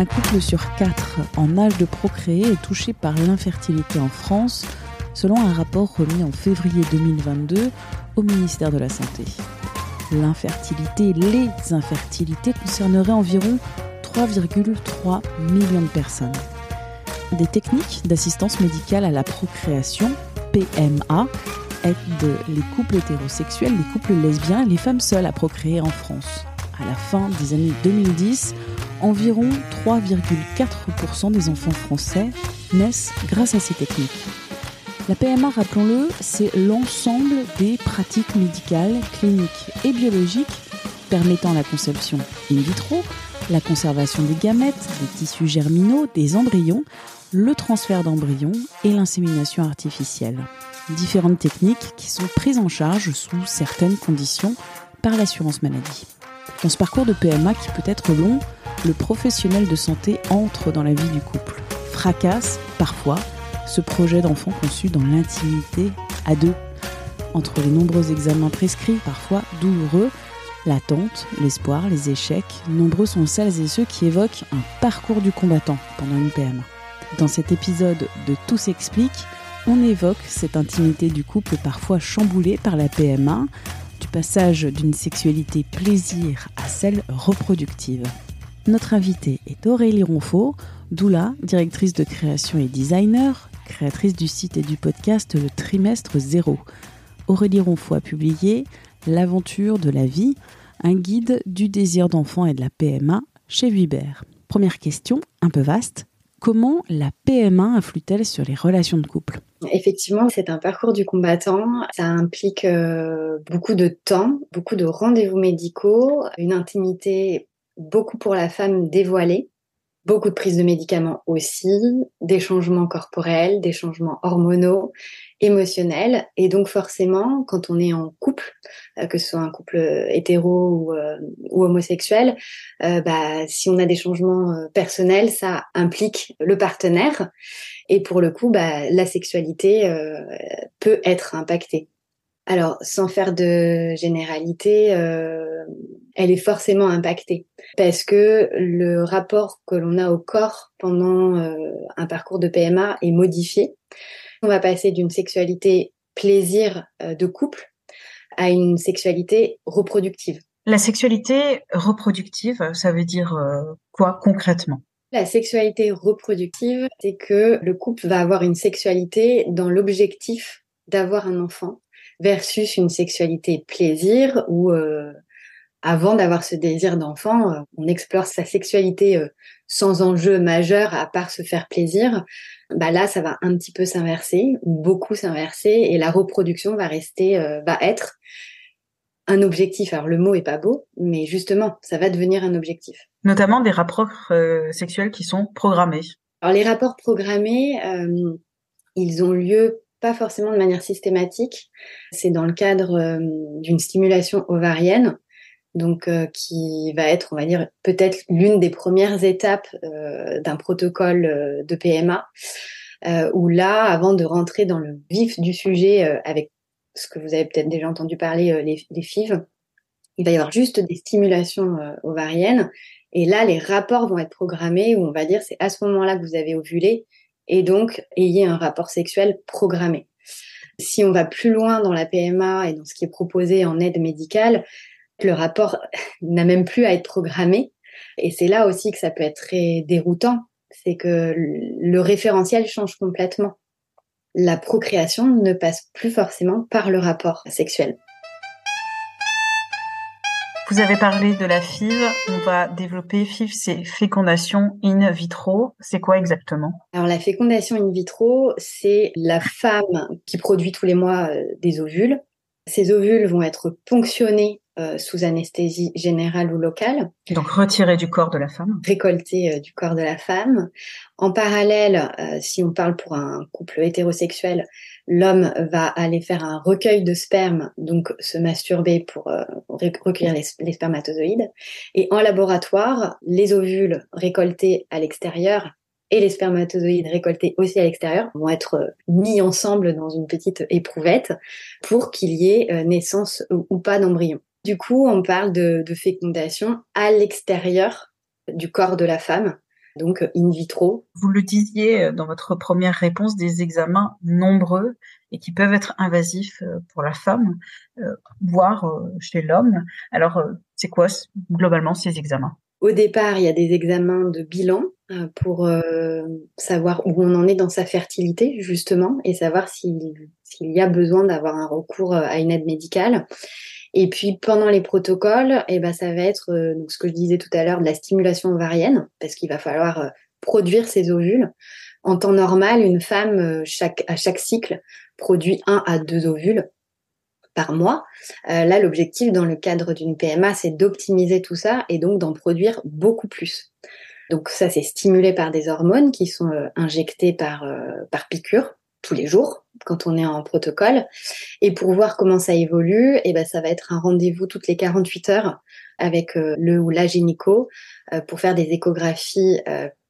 Un couple sur quatre en âge de procréer est touché par l'infertilité en France, selon un rapport remis en février 2022 au ministère de la Santé. L'infertilité, les infertilités concerneraient environ 3,3 millions de personnes. Des techniques d'assistance médicale à la procréation, PMA, aident les couples hétérosexuels, les couples lesbiens et les femmes seules à procréer en France. À la fin des années 2010, environ 3,4% des enfants français naissent grâce à ces techniques. La PMA, rappelons-le, c'est l'ensemble des pratiques médicales, cliniques et biologiques permettant la conception in vitro, la conservation des gamètes, des tissus germinaux, des embryons, le transfert d'embryons et l'insémination artificielle. Différentes techniques qui sont prises en charge sous certaines conditions par l'assurance maladie. Dans ce parcours de PMA qui peut être long, le professionnel de santé entre dans la vie du couple, fracasse parfois ce projet d'enfant conçu dans l'intimité à deux, entre les nombreux examens prescrits, parfois douloureux, l'attente, l'espoir, les échecs, nombreux sont celles et ceux qui évoquent un parcours du combattant pendant une PMA. Dans cet épisode de Tout s'explique, on évoque cette intimité du couple parfois chamboulée par la PMA, du passage d'une sexualité plaisir à celle reproductive. Notre invitée est Aurélie Ronfaux, doula, directrice de création et designer, créatrice du site et du podcast Le Trimestre Zéro. Aurélie Ronfaux a publié L'aventure de la vie, un guide du désir d'enfant et de la PMA chez Vibert. Première question, un peu vaste. Comment la PMA influe-t-elle sur les relations de couple? Effectivement, c'est un parcours du combattant. Ça implique euh, beaucoup de temps, beaucoup de rendez-vous médicaux, une intimité beaucoup pour la femme dévoilée, beaucoup de prises de médicaments aussi, des changements corporels, des changements hormonaux, émotionnels. Et donc forcément, quand on est en couple, euh, que ce soit un couple hétéro ou, euh, homosexuel, euh, bah, si on a des changements personnels, ça implique le partenaire. Et pour le coup, bah, la sexualité peut être impactée. Alors, sans faire de généralité, euh, elle est forcément impactée parce que le rapport que l'on a au corps pendant euh, un parcours de PMA est modifié. On va passer d'une sexualité plaisir euh, de couple à une sexualité reproductive. La sexualité reproductive, ça veut dire quoi concrètement? La sexualité reproductive, c'est que le couple va avoir une sexualité dans l'objectif d'avoir un enfant versus une sexualité plaisir où euh, avant d'avoir ce désir d'enfant, euh, on explore sa sexualité euh, sans enjeu majeur à part se faire plaisir. Bah là, ça va un petit peu s'inverser, beaucoup s'inverser, et la reproduction va rester, va être un objectif. Alors le mot est pas beau, mais justement, ça va devenir un objectif. Notamment des rapports sexuels qui sont programmés. Alors les rapports programmés, ils ont lieu pas forcément de manière systématique. C'est dans le cadre euh, d'une stimulation ovarienne, donc euh, qui va être, on va dire, peut-être l'une des premières étapes euh, d'un protocole de PMA, où là, avant de rentrer dans le vif du sujet avec ce que vous avez peut-être déjà entendu parler, les, les FIV, il va y avoir juste des stimulations ovariennes. Et là, les rapports vont être programmés où on va dire c'est à ce moment-là que vous avez ovulé et donc ayez un rapport sexuel programmé. Si on va plus loin dans la PMA et dans ce qui est proposé en aide médicale, le rapport n'a même plus à être programmé. Et c'est là aussi que ça peut être très déroutant, c'est que le référentiel change complètement. La procréation ne passe plus forcément par le rapport sexuel. Vous avez parlé de la FIV, on va développer FIV, c'est fécondation in vitro. C'est quoi exactement? Alors la fécondation in vitro, c'est la femme qui produit tous les mois euh, des ovules. Ces ovules vont être ponctionnés euh, sous anesthésie générale ou locale. Donc retirés du corps de la femme. Récoltés euh, du corps de la femme. En parallèle, euh, si on parle pour un couple hétérosexuel, l'homme va aller faire un recueil de sperme, donc se masturber pour recueillir les, les, spermatozoïdes. Et en laboratoire, les ovules récoltés à l'extérieur et les spermatozoïdes récoltés aussi à l'extérieur vont être mis ensemble dans une petite éprouvette pour qu'il y ait naissance ou pas d'embryon. Du coup, on parle de, de fécondation à l'extérieur du corps de la femme, donc in vitro. Vous le disiez euh, dans votre première réponse, des examens nombreux et qui peuvent être invasifs pour la femme, voire chez l'homme. Alors, c'est quoi globalement ces examens? Au départ, il y a des examens de bilan euh, pour euh, savoir où on en est dans sa fertilité justement et savoir s'il y a besoin d'avoir un recours euh, à une aide médicale. Et puis pendant les protocoles, eh ben ça va être donc ce que je disais tout à l'heure de la stimulation ovarienne parce qu'il va falloir produire ses ovules. En temps normal, une femme chaque à chaque cycle produit un à deux ovules par mois. là, l'objectif dans le cadre d'une PMA, c'est d'optimiser tout ça et donc d'en produire beaucoup plus. Donc ça, c'est stimulé par des hormones qui sont euh, injectées par, euh, par piqûre tous les jours quand on est en protocole. Et pour voir comment ça évolue, et eh ben ça va être un rendez-vous toutes les 48 heures avec euh, le ou la gynéco pour faire des échographies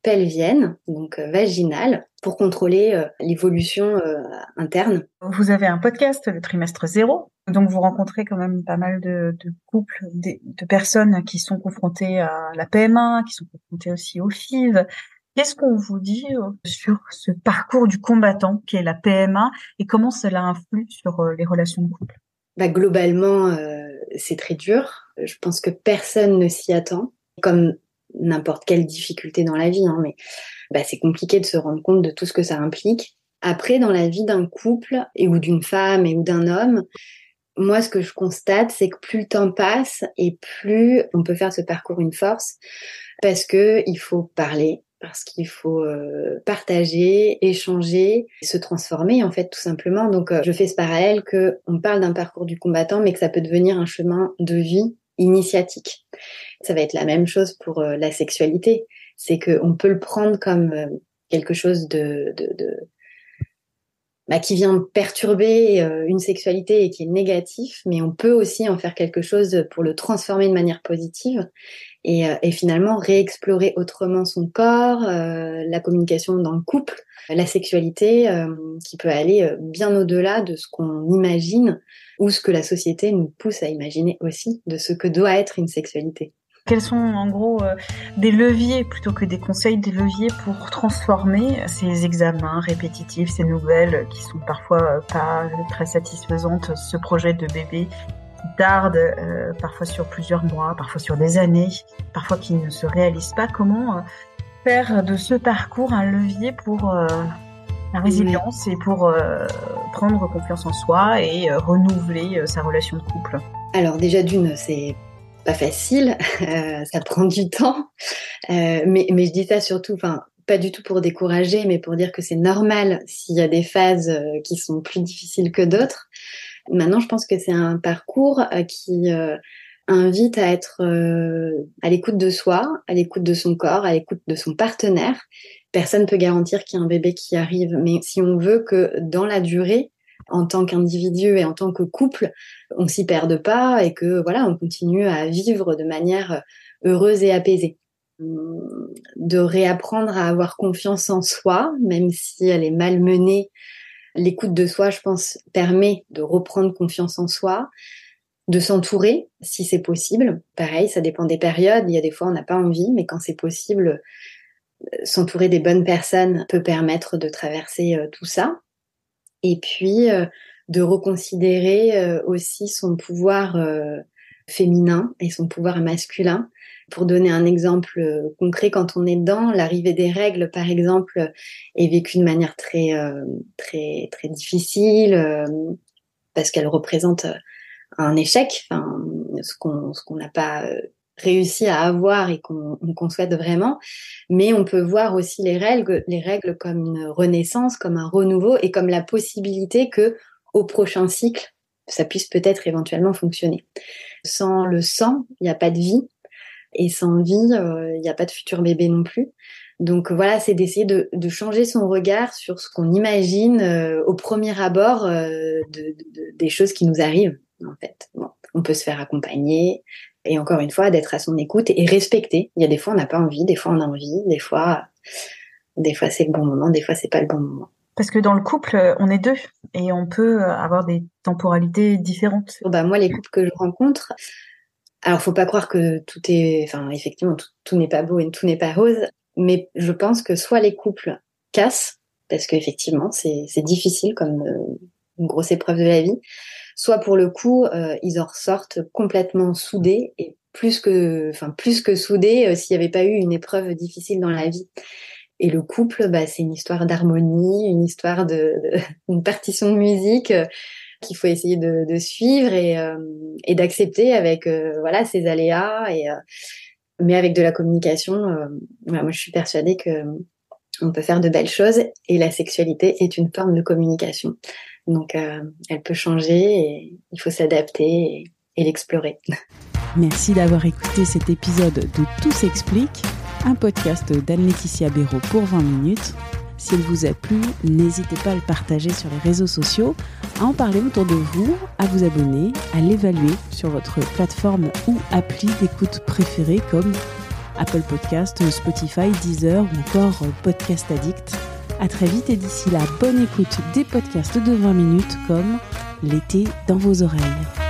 pelvienne, donc euh, vaginale, pour contrôler euh, l'évolution euh, interne. Vous avez un podcast, le trimestre zéro, donc vous rencontrez quand même pas mal de, couples, de, personnes qui sont confrontées à la PMA, qui sont confrontées aussi au FIV. Qu'est-ce qu'on vous dit sur ce parcours du combattant qui est la PMA et comment cela influe sur les relations de couple? Bah, Globalement, c'est très dur. Je pense que personne ne s'y attend. Comme n'importe quelle difficulté dans la vie, hein, mais bah, c'est compliqué de se rendre compte de tout ce que ça implique. Après, dans la vie d'un couple et ou d'une femme et ou d'un homme, moi, ce que je constate, c'est que plus le temps passe et plus on peut faire ce parcours une force, parce que il faut parler, parce qu'il faut euh, partager, échanger, se transformer en fait tout simplement. Donc, euh, je fais ce parallèle que on parle d'un parcours du combattant, mais que ça peut devenir un chemin de vie initiatique. Ça va être la même chose pour euh, la sexualité. C'est qu'on peut le prendre comme euh, quelque chose de bah, qui vient perturber euh, une sexualité et qui est négatif, mais on peut aussi en faire quelque chose pour le transformer de manière positive et, et finalement réexplorer autrement son corps, la communication dans le couple, la sexualité qui peut aller bien au-delà de ce qu'on imagine ou ce que la société nous pousse à imaginer aussi de ce que doit être une sexualité. Quels sont en gros euh, des leviers plutôt que des conseils, des leviers pour transformer ces examens répétitifs, ces nouvelles qui sont parfois euh, pas très satisfaisantes, ce projet de bébé qui tarde euh, parfois sur plusieurs mois, parfois sur des années, parfois qui ne se réalise pas. Comment faire de ce parcours un levier pour la résilience et pour prendre confiance en soi et renouveler sa relation de couple? Alors déjà d'une, c'est pas facile, euh, ça prend du temps, euh, mais, mais je dis ça surtout, enfin pas du tout pour décourager, mais pour dire que c'est normal s'il y a des phases euh, qui sont plus difficiles que d'autres. Maintenant, je pense que c'est un parcours qui invite à être à l'écoute de soi, à l'écoute de son corps, à l'écoute de son partenaire. Personne peut garantir qu'il y a un bébé qui arrive, mais si on veut que dans la durée, en tant qu'individu et en tant que couple, on s'y perde pas et que voilà, on continue à vivre de manière heureuse et apaisée. De réapprendre à avoir confiance en soi, même si elle est malmenée. L'écoute de soi, je pense, permet de reprendre confiance en soi, de s'entourer si c'est possible. Pareil, ça dépend des périodes. Il y a des fois, on n'a pas envie, mais quand c'est possible, s'entourer des bonnes personnes peut permettre de traverser euh, tout ça et puis euh, de reconsidérer euh, aussi son pouvoir euh, féminin et son pouvoir masculin. Pour donner un exemple concret, quand on est dedans, l'arrivée des règles, par exemple, est vécue de manière très très très difficile parce qu'elle représente un échec, enfin, ce qu'on ce qu'on n'a pas réussi à avoir et qu'on souhaite vraiment. Mais on peut voir aussi les règles, les règles comme une renaissance, comme un renouveau et comme la possibilité que au prochain cycle, ça puisse peut-être éventuellement fonctionner. Sans le sang, il n'y a pas de vie. Et sans vie, il n'y a pas de futur bébé non plus. Donc voilà, c'est d'essayer de, changer son regard sur ce qu'on imagine euh, au premier abord euh, de, de, des choses qui nous arrivent. En fait, on peut se faire accompagner et encore une fois d'être à son écoute et respecter. Il y a des fois on n'a pas envie, des fois on a envie, des fois, des fois c'est le bon moment, des fois c'est pas le bon moment. Parce que dans le couple, on est deux et on peut avoir des temporalités différentes. bah moi, les couples que je rencontre, alors faut pas croire que tout est, enfin effectivement tout, tout n'est pas beau et tout n'est pas rose. Mais je pense que soit les couples cassent, parce qu'effectivement, c'est difficile comme euh, une grosse épreuve de la vie, soit pour le coup, euh, ils en ressortent complètement soudés et plus que, enfin, plus que soudés euh, s'il n'y avait pas eu une épreuve difficile dans la vie. Et le couple, bah, c'est une histoire d'harmonie, une histoire de, une partition de musique qu'il faut essayer de, de suivre et, et d'accepter avec voilà ses aléas et mais avec de la communication, euh, moi je suis persuadée que euh, on peut faire de belles choses et la sexualité est une forme de communication. Donc euh, elle peut changer et il faut s'adapter et, l'explorer. Merci d'avoir écouté cet épisode de Tout s'explique, un podcast d'Anne-Laetitia Béraud pour 20 minutes. S'il vous a plu, n'hésitez pas à le partager sur les réseaux sociaux, à en parler autour de vous, à vous abonner, à l'évaluer sur votre plateforme ou appli d'écoute préférée comme Apple Podcast, Spotify, Deezer ou encore Podcast Addict. À très vite et d'ici là, bonne écoute des podcasts de 20 minutes comme L'été dans vos oreilles.